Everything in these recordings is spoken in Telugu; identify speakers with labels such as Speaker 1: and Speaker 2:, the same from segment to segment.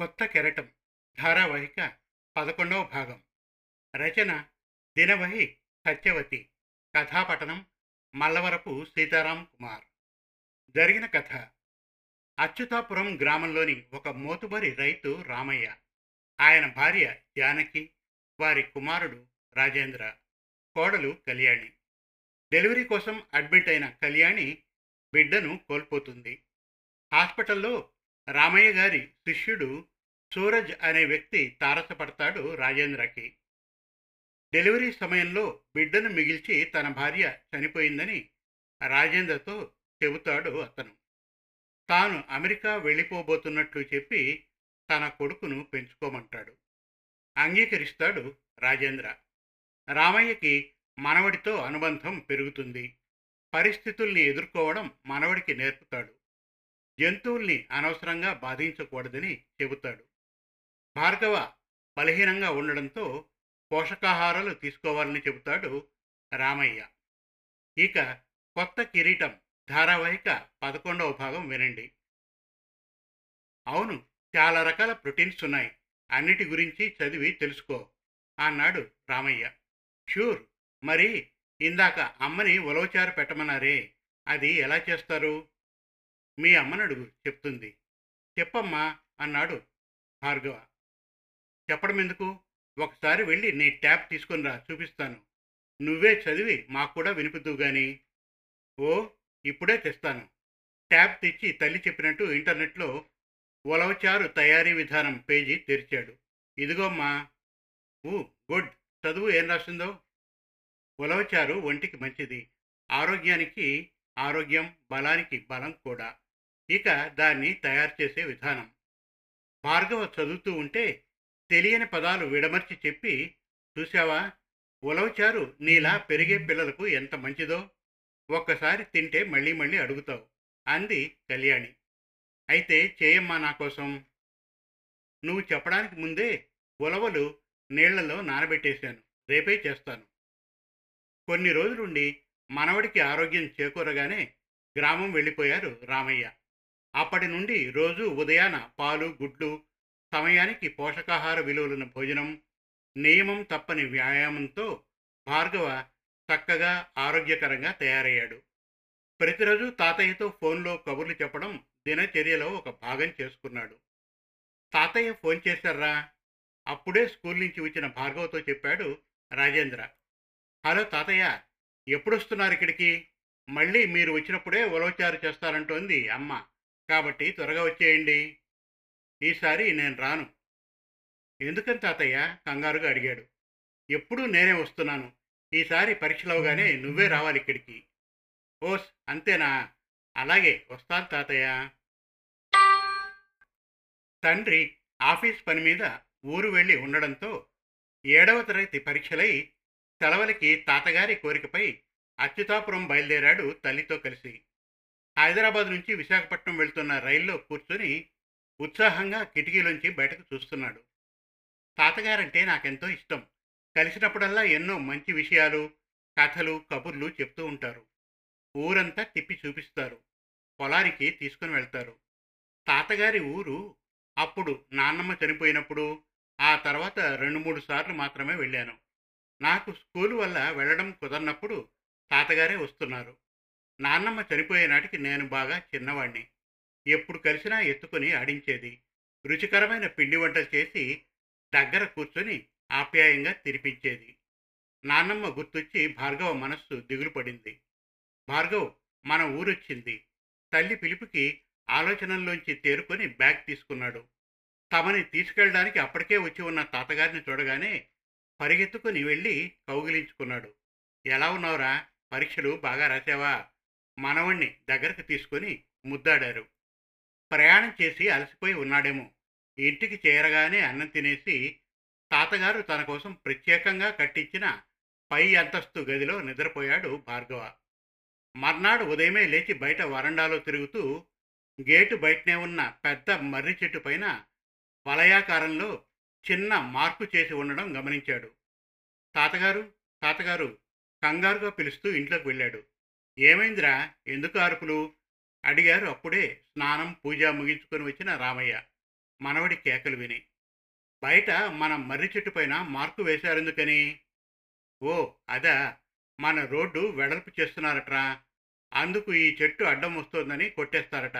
Speaker 1: కొత్త కెరటం ధారావాహిక పదకొండవ భాగం. రచన దినవహి సత్యవతి. కథాపఠనం మల్లవరపు సీతారాం కుమార్. జరిగిన కథ. అచ్యుతాపురం గ్రామంలోని ఒక మోతుబరి రైతు రామయ్య. ఆయన భార్య జానకి వారి కుమారుడు రాజేంద్ర కోడలు కళ్యాణి. డెలివరీ కోసం అడ్మిట్ అయిన కళ్యాణి బిడ్డను కోల్పోతుంది. హాస్పిటల్లో రామయ్య గారి శిష్యుడు సూరజ్ అనే వ్యక్తి తారసపడతాడు రాజేంద్రకి. డెలివరీ సమయంలో బిడ్డను మిగిల్చి తన భార్య చనిపోయిందని రాజేంద్రతో చెబుతాడు అతను. తాను అమెరికా వెళ్ళిపోబోతున్నట్లు చెప్పి తన కొడుకును పెంచుకోమంటాడు. అంగీకరిస్తాడు రాజేంద్ర. రామయ్యకి మనవడితో అనుబంధం పెరుగుతుంది. పరిస్థితుల్ని ఎదుర్కోవడం మనవడికి నేర్పుతాడు. జంతువుల్ని అనవసరంగా బాధించకూడదని చెబుతాడు. భార్గవ బలహీనంగా ఉండడంతో పోషకాహారాలు తీసుకోవాలని చెబుతాడు రామయ్య. ఇక కొత్త కిరీటం ధారావాహిక పదకొండవ భాగం వినండి. అవును చాలా రకాల ప్రోటీన్స్ ఉన్నాయి. అన్నిటి గురించి చదివి తెలుసుకో అన్నాడు రామయ్య. షూర్ మరి ఇందాక అమ్మని ఉలవచారు పెట్టమన్నారే. అది ఎలా చేస్తారు? మీ అమ్మనడుగు చెప్తుంది. చెప్పమ్మా అన్నాడు భార్గవ. చెప్పడం ఎందుకు ఒకసారి వెళ్ళి నీ ట్యాప్ తీసుకుని రా చూపిస్తాను. నువ్వే చదివి మాకు కూడా వినిపిద్దు గాని. ఓ ఇప్పుడే తెస్తాను. ట్యాబ్ తెచ్చి తల్లి చెప్పినట్టు ఇంటర్నెట్లో ఉలవచారు తయారీ విధానం పేజీ తెరిచాడు. ఇదిగోమ్మా. ఊ గుడ్. చదువు ఏం రాసిందో? ఉలవచారు ఒంటికి మంచిది. ఆరోగ్యానికి ఆరోగ్యం బలానికి బలం కూడా. ఇక దాన్ని తయారు చేసే విధానం. భార్గవ చదువుతూ ఉంటే తెలియని పదాలు విడమర్చి చెప్పి చూశావా? ఉలవచారు నీలా పెరిగే పిల్లలకు ఎంత మంచిదో? ఒక్కసారి తింటే మళ్ళీ మళ్ళీ అడుగుతావు అంది కళ్యాణి. అయితే చేయమ్మా నా కోసం. నువ్వు చెప్పడానికి ముందే ఉలవలు నీళ్ళలో నానబెట్టేశాను. రేపే చేస్తాను. కొన్ని రోజులుండి మనవడికి ఆరోగ్యం చేకూరగానే గ్రామం వెళ్ళిపోయారు రామయ్య. అప్పటి నుండి రోజు ఉదయాన పాలు గుడ్లు సమయానికి పోషకాహార విలువలను భోజనం నియమం తప్పని వ్యాయామంతో భార్గవ చక్కగా ఆరోగ్యకరంగా తయారయ్యాడు. ప్రతిరోజు తాతయ్యతో ఫోన్లో కబుర్లు చెప్పడం దినచర్యలో ఒక భాగం చేసుకున్నాడు. తాతయ్య ఫోన్ చేశారా అప్పుడే స్కూల్ నుంచి వచ్చిన భార్గవతో చెప్పాడు రాజేంద్ర. హలో తాతయ్య ఎప్పుడొస్తున్నారు ఇక్కడికి? మళ్ళీ మీరు వచ్చినప్పుడే ఉలవచారు చేస్తారంటోంది అమ్మ. కాబట్టి త్వరగా వచ్చేయండి. ఈసారి నేను రాను. ఎందుకని తాతయ్య? కంగారుగా అడిగాడు. ఎప్పుడూ నేనే వస్తున్నాను. ఈసారి పరీక్షలవగానే నువ్వే రావాలి ఇక్కడికి. ఓస్ అంతేనా? అలాగే వస్తాను తాతయ్య. తండ్రి ఆఫీస్ పని మీద ఊరు వెళ్ళి ఉండడంతో ఏడవ తరగతి పరీక్షలై సెలవులకి తాతగారి కోరికపై అచ్యుతాపురం బయలుదేరాడు తల్లితో కలిసి. హైదరాబాద్ నుంచి విశాఖపట్నం వెళ్తున్న రైల్లో కూర్చొని ఉత్సాహంగా కిటికీలోంచి బయటకు చూస్తున్నాడు. తాతగారంటే నాకెంతో ఇష్టం. కలిసినప్పుడల్లా ఎన్నో మంచి విషయాలు కథలు కబుర్లు చెప్తూ ఉంటారు. ఊరంతా తిప్పి చూపిస్తారు. పొలానికి తీసుకుని వెళ్తారు. తాతగారి ఊరు అప్పుడు నాన్నమ్మ చనిపోయినప్పుడు ఆ తర్వాత రెండు మూడు సార్లు మాత్రమే వెళ్ళాను. నాకు స్కూల్ వల్ల వెళ్ళడం కుదరనప్పుడు తాతగారే వస్తున్నారు. నాన్నమ్మ చనిపోయే నాటికి నేను బాగా చిన్నవాణ్ణి. ఎప్పుడు కలిసినా ఎత్తుకుని ఆడించేది. రుచికరమైన పిండి వంటలు చేసి దగ్గర కూర్చొని ఆప్యాయంగా తినిపించేది. నాన్నమ్మ గుర్తొచ్చి భార్గవ మనస్సు దిగులు పడింది. భార్గవ్ మన ఊరొచ్చింది. తల్లి పిలుపుకి ఆలోచనల్లోంచి తేరుకొని బ్యాగ్ తీసుకున్నాడు. తమని తీసుకెళ్ళడానికి అప్పటికే వచ్చి ఉన్న తాతగారిని చూడగానే పరిగెత్తుకుని వెళ్ళి కౌగిలించుకున్నాడు. ఎలా ఉన్నావురా? పరీక్షలు బాగా రాసావా మనవణ్ణి దగ్గరకు తీసుకొని ముద్దాడారు. ప్రయాణం చేసి అలసిపోయి ఉన్నాడేమో. ఇంటికి చేరగానే అన్నం తినేసి తాతగారు తన కోసం ప్రత్యేకంగా కట్టించిన పై అంతస్తు గదిలో నిద్రపోయాడు భార్గవ. మర్నాడు ఉదయమే లేచి బయట వరండాలో తిరుగుతూ గేటు బయటనే ఉన్న పెద్ద మర్రి చెట్టు పైన వలయాకారంలో చిన్న మార్పు చేసి ఉండడం గమనించాడు. తాతగారు తాతగారు కంగారుగా పిలుస్తూ ఇంట్లోకి వెళ్ళాడు. ఏమైందిరా? ఎందుకు అరుపులు? అడిగారు అప్పుడే స్నానం పూజ ముగించుకొని వచ్చిన రామయ్య. మనవడి కేకలు విని బయట మన మర్రి చెట్టు పైన మార్కు వేశారెందుకని? ఓ అదా మన రోడ్డు వెడల్పు చేస్తున్నారట్రా. అందుకు ఈ చెట్టు అడ్డం వస్తోందని కొట్టేస్తారట.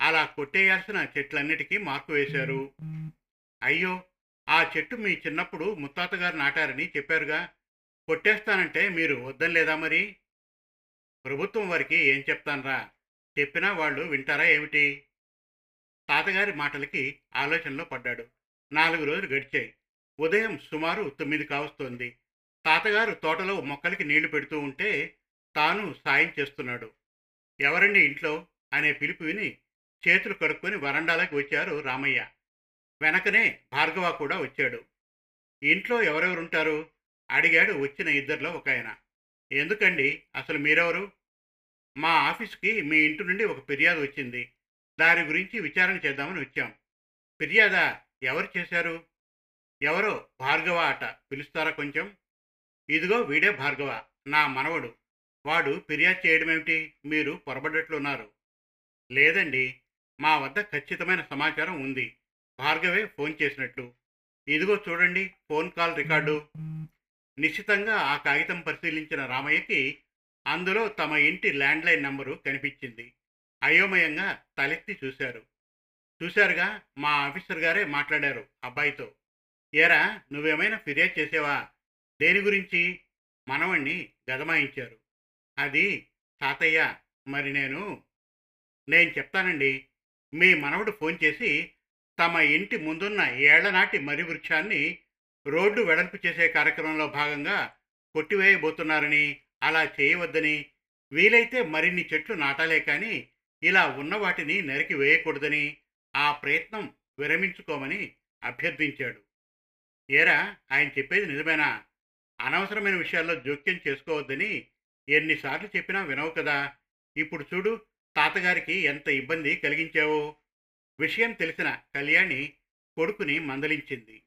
Speaker 1: అలా కొట్టేయాల్సిన చెట్లన్నిటికీ మార్కు వేశారు. అయ్యో ఆ చెట్టు మీ చిన్నప్పుడు ముత్తాతగారు నాటారని చెప్పారుగా. కొట్టేస్తానంటే మీరు వద్దని మరి? ప్రభుత్వం వారికి ఏం చెప్తాన్రా? చెప్పినా వాళ్ళు వింటారా ఏమిటి? తాతగారి మాటలకి ఆలోచనలో పడ్డాడు. నాలుగు రోజులు గడిచాయి. ఉదయం సుమారు తొమ్మిది కావస్తోంది. తాతగారు తోటలో మొక్కలకి నీళ్ళు పెడుతూ ఉంటే తాను సాయం చేస్తున్నాడు. ఎవరండి ఇంట్లో? అనే పిలుపు విని చేతులు కడుక్కొని వరండాలోకి వచ్చారు రామయ్య. వెనకనే భార్గవ కూడా వచ్చాడు. ఇంట్లో ఎవరెవరుంటారు? అడిగాడు వచ్చిన ఇద్దరిలో ఒక ఆయన. ఎందుకండి? అసలు మీరెవరు? మా ఆఫీస్కి మీ ఇంటి నుండి ఒక ఫిర్యాదు వచ్చింది. దాని గురించి విచారణ చేద్దామని వచ్చాం. ఫిర్యాదా ఎవరు చేశారు? ఎవరో భార్గవ అట. పిలుస్తారా కొంచెం? ఇదిగో వీడే భార్గవ నా మనవడు. వాడు ఫిర్యాదు చేయడం ఏమిటి మీరు పొరబడ్డట్లున్నారు. లేదండి. మా వద్ద ఖచ్చితమైన సమాచారం ఉంది. భార్గవే ఫోన్ చేసినట్లు. ఇదిగో చూడండి ఫోన్ కాల్ రికార్డు. నిశ్చితంగా ఆ కాగితం పరిశీలించిన రామయ్యకి అందులో తమ ఇంటి ల్యాండ్లైన్ నంబరు కనిపించింది. అయోమయంగా తలెత్తి చూశారు. చూశారుగా మా ఆఫీసర్ గారే మాట్లాడారు అబ్బాయితో. ఏరా నువ్వేమైనా ఫిర్యాదు చేసేవా? దేని గురించి? మనవణ్ణి గదమాయించారు. అది తాతయ్య మరి నేను నేను చెప్తానండి. మీ మనవడు ఫోన్ చేసి తమ ఇంటి ముందున్న ఏళ్ళనాటి మర్రి వృక్షాన్ని రోడ్డు వెడల్పు చేసే కార్యక్రమంలో భాగంగా కొట్టివేయబోతున్నారని అలా చేయవద్దని వీలైతే మరిన్ని చెట్లు నాటాలే కానీ ఇలా ఉన్న వాటిని నరికి వేయకూడదని ఆ ప్రయత్నం విరమించుకోమని అభ్యర్థించాడు. ఏరా ఆయన చెప్పేది నిజమేనా? అనవసరమైన విషయాల్లో జోక్యం చేసుకోవద్దని ఎన్నిసార్లు చెప్పినా వినవు కదా. ఇప్పుడు చూడు తాతగారికి ఎంత ఇబ్బంది కలిగించావో. విషయం తెలిసిన కళ్యాణి కొడుకుని మందలించింది.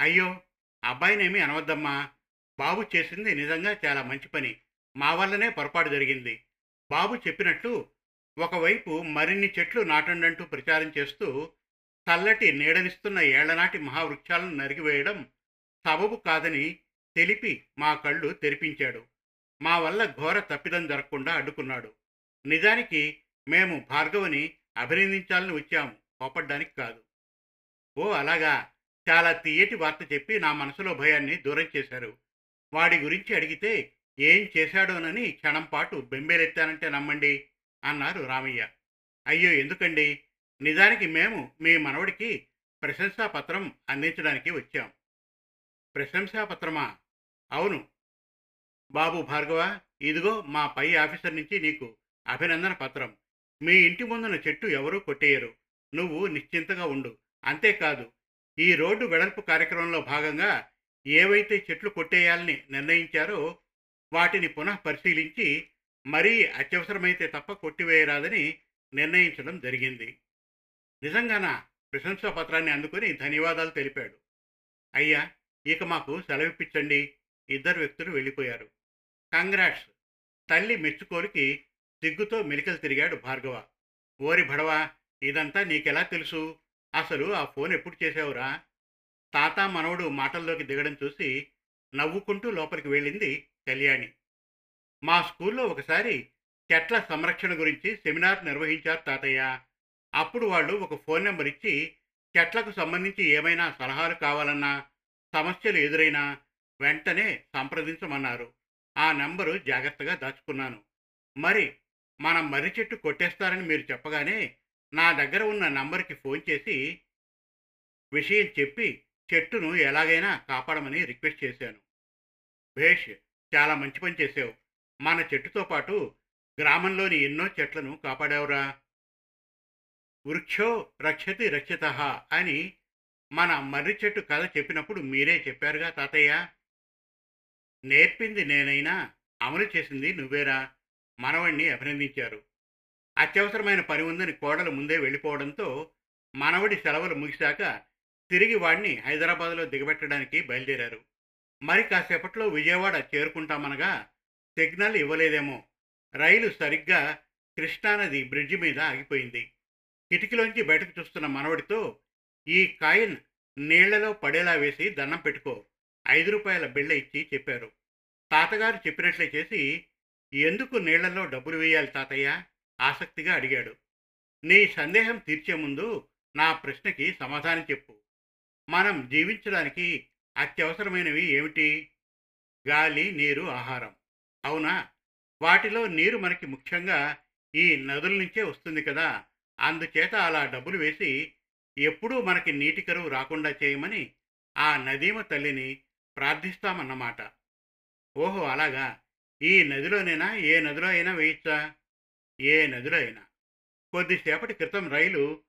Speaker 1: అయ్యో అబ్బాయినేమీ అనవద్దమ్మా. బాబు చేసింది నిజంగా చాలా మంచి పని. మా వల్లనే పొరపాటు జరిగింది. బాబు చెప్పినట్లు ఒకవైపు మరిన్ని చెట్లు నాటండంటూ ప్రచారం చేస్తూ చల్లటి నీడనిస్తున్న ఏళ్ళనాటి మహావృక్షాలను నరికివేయడం సబబు కాదని తెలిపి మా కళ్ళు తెరిపించాడు. మా వల్ల ఘోర తప్పిదం జరగకుండా అడ్డుకున్నాడు. నిజానికి మేము భార్గవని అభినందించాలని వచ్చాము. కోపడ్డానికి కాదు. ఓ అలాగా. చాలా తీయటి వార్త చెప్పి నా మనసులో భయాన్ని దూరం చేశారు. వాడి గురించి అడిగితే ఏం చేశాడోనని క్షణం పాటు బెంబేలెత్తానంటే నమ్మండి అన్నారు రామయ్య. అయ్యో ఎందుకండి? నిజానికి మేము మీ మనవడికి ప్రశంసా పత్రం అందించడానికి వచ్చాం. ప్రశంసా పత్రమా? అవును. బాబు భార్గవ ఇదిగో మా పై ఆఫీసర్ నుంచి నీకు అభినందన పత్రం. మీ ఇంటి ముందున చెట్టు ఎవరూ కొట్టేయరు. నువ్వు నిశ్చింతగా ఉండు. అంతేకాదు ఈ రోడ్డు వెడల్పు కార్యక్రమంలో భాగంగా ఏవైతే చెట్లు కొట్టేయాలని నిర్ణయించారో వాటిని పునః పరిశీలించి మరీ అత్యవసరమైతే తప్ప కొట్టివేయరాదని నిర్ణయించడం జరిగింది. నిజంగానా? ప్రశంసా పత్రాన్ని అందుకొని ధన్యవాదాలు తెలిపాడు. అయ్యా ఇక మాకు సెలవిప్పించండి. ఇద్దరు వ్యక్తులు వెళ్ళిపోయారు. కంగ్రాట్స్. తల్లి మెచ్చుకోలికి సిగ్గుతో మెలికలు తిరిగాడు భార్గవ. ఓరి భడవా ఇదంతా నీకెలా తెలుసు? అసలు ఆ ఫోన్ ఎప్పుడు చేసావురా తాత మనవడు మాటల్లోకి దిగడం చూసి నవ్వుకుంటూ లోపలికి వెళ్ళింది కళ్యాణి. మా స్కూల్లో ఒకసారి చెట్ల సంరక్షణ గురించి సెమినార్ నిర్వహించారు తాతయ్య. అప్పుడు వాళ్ళు ఒక ఫోన్ నెంబర్ ఇచ్చి చెట్లకు సంబంధించి ఏమైనా సలహాలు కావాలన్నా సమస్యలు ఎదురైనా వెంటనే సంప్రదించమన్నారు. ఆ నెంబరు జాగ్రత్తగా దాచుకున్నాను. మరి మన మర్రి చెట్టు కొట్టేస్తారని మీరు చెప్పగానే నా దగ్గర ఉన్న నంబర్కి ఫోన్ చేసి విషయం చెప్పి చెట్టును ఎలాగైనా కాపాడమని రిక్వెస్ట్ చేశాను. భేష్ చాలా మంచి పని చేసావు. మన చెట్టుతో పాటు గ్రామంలోని ఎన్నో చెట్లను కాపాడావురా. వృక్షో రక్షతి రక్షిత అని మన మర్రి చెట్టు కథ చెప్పినప్పుడు మీరే చెప్పారుగా తాతయ్య. నేర్పింది నేనైనా అమలు చేసింది నువ్వేరా మనవణ్ణి అభినందించారు. అత్యవసరమైన పని ఉందని కోడలు ముందే వెళ్ళిపోవడంతో మనవడి సెలవులు ముగిశాక తిరిగి వాడిని హైదరాబాద్లో దిగబెట్టడానికి బయలుదేరారు. మరి కాసేపట్లో విజయవాడ చేరుకుంటామనగా సిగ్నల్ ఇవ్వలేదేమో. రైలు సరిగ్గా కృష్ణానది బ్రిడ్జి మీద ఆగిపోయింది. కిటికీలోంచి బయటకు చూస్తున్న మనవడితో ఈ కాయిన్ నీళ్ళలో పడేలా వేసి దండం పెట్టుకో. ఐదు రూపాయల బిళ్ళ ఇచ్చి చెప్పారు. తాతగారు చెప్పినట్లే చేసి ఎందుకు నీళ్ళలో డబ్బులు వేయాలి తాతయ్య? ఆసక్తిగా అడిగాడు. నీ సందేహం తీర్చే ముందు నా ప్రశ్నకి సమాధానం చెప్పు. మనం జీవించడానికి అత్యవసరమైనవి ఏమిటి? గాలి నీరు ఆహారం. అవునా? వాటిలో నీరు మనకి ముఖ్యంగా ఈ నదుల నుంచే వస్తుంది కదా! అందుచేత అలా డబ్బులు వేసి ఎప్పుడూ మనకి నీటి కరువు రాకుండా చేయమని ఆ నదీమ తల్లిని ప్రార్థిస్తామన్నమాట. ఓహో అలాగా! ఈ నదిలోనైనా? ఏ నదిలో అయినా వేయచ్చా? ఏ నదిలో అయినా కొద్దిసేపటి క్రితం రైలు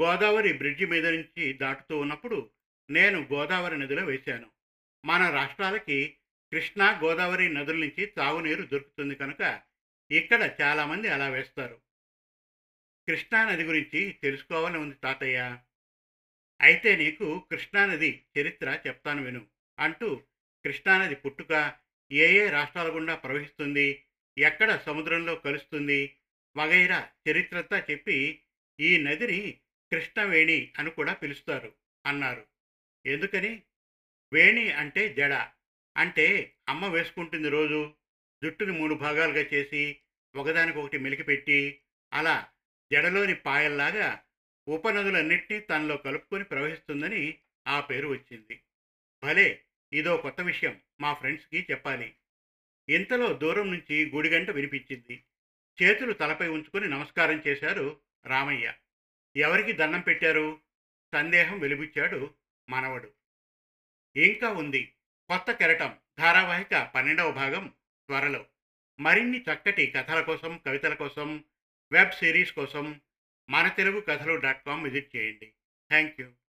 Speaker 1: గోదావరి బ్రిడ్జి మీద నుంచి దాటుతూ ఉన్నప్పుడు నేను గోదావరి నదిలో వేశాను. మన రాష్ట్రాలకి కృష్ణా గోదావరి నదుల నుంచి తాగునీరు దొరుకుతుంది కనుక ఇక్కడ చాలామంది అలా వేస్తారు. కృష్ణా నది గురించి తెలుసుకోవాలని ఉంది తాతయ్య. అయితే నీకు కృష్ణానది చరిత్ర చెప్తాను విను అంటూ కృష్ణానది పుట్టుక ఏ ఏ రాష్ట్రాల గుండా ప్రవహిస్తుంది ఎక్కడ సముద్రంలో కలుస్తుంది వగైరా చరిత్రతా చెప్పి ఈ నదిని కృష్ణవేణి అని కూడా పిలుస్తారు అన్నారు. ఎందుకని? వేణి అంటే జడ. అంటే అమ్మ వేసుకుంటుంది రోజు. జుట్టుని మూడు భాగాలుగా చేసి ఒకదానికొకటి మెలికిపెట్టి అలా జడలోని పాయల్లాగా ఉపనదులన్నింటినీ తనలో కలుపుకొని ప్రవహిస్తుందని ఆ పేరు వచ్చింది. భలే! ఇదో కొత్త విషయం మా ఫ్రెండ్స్కి చెప్పాలి. ఇంతలో దూరం నుంచి గుడిగంట వినిపించింది. చేతులు తలపై ఉంచుకుని నమస్కారం చేశారు రామయ్య. ఎవరికి దండం పెట్టారు? సందేహం వెలిబుచ్చాడు మనవడు. ఇంకా ఉంది. కొత్త కెరటం ధారావాహిక పన్నెండవ భాగం త్వరలో. మరిన్ని చక్కటి కథల కోసం కవితల కోసం వెబ్ సిరీస్ కోసం మన Telugu Kathalu dot com visit చేయండి. Thank you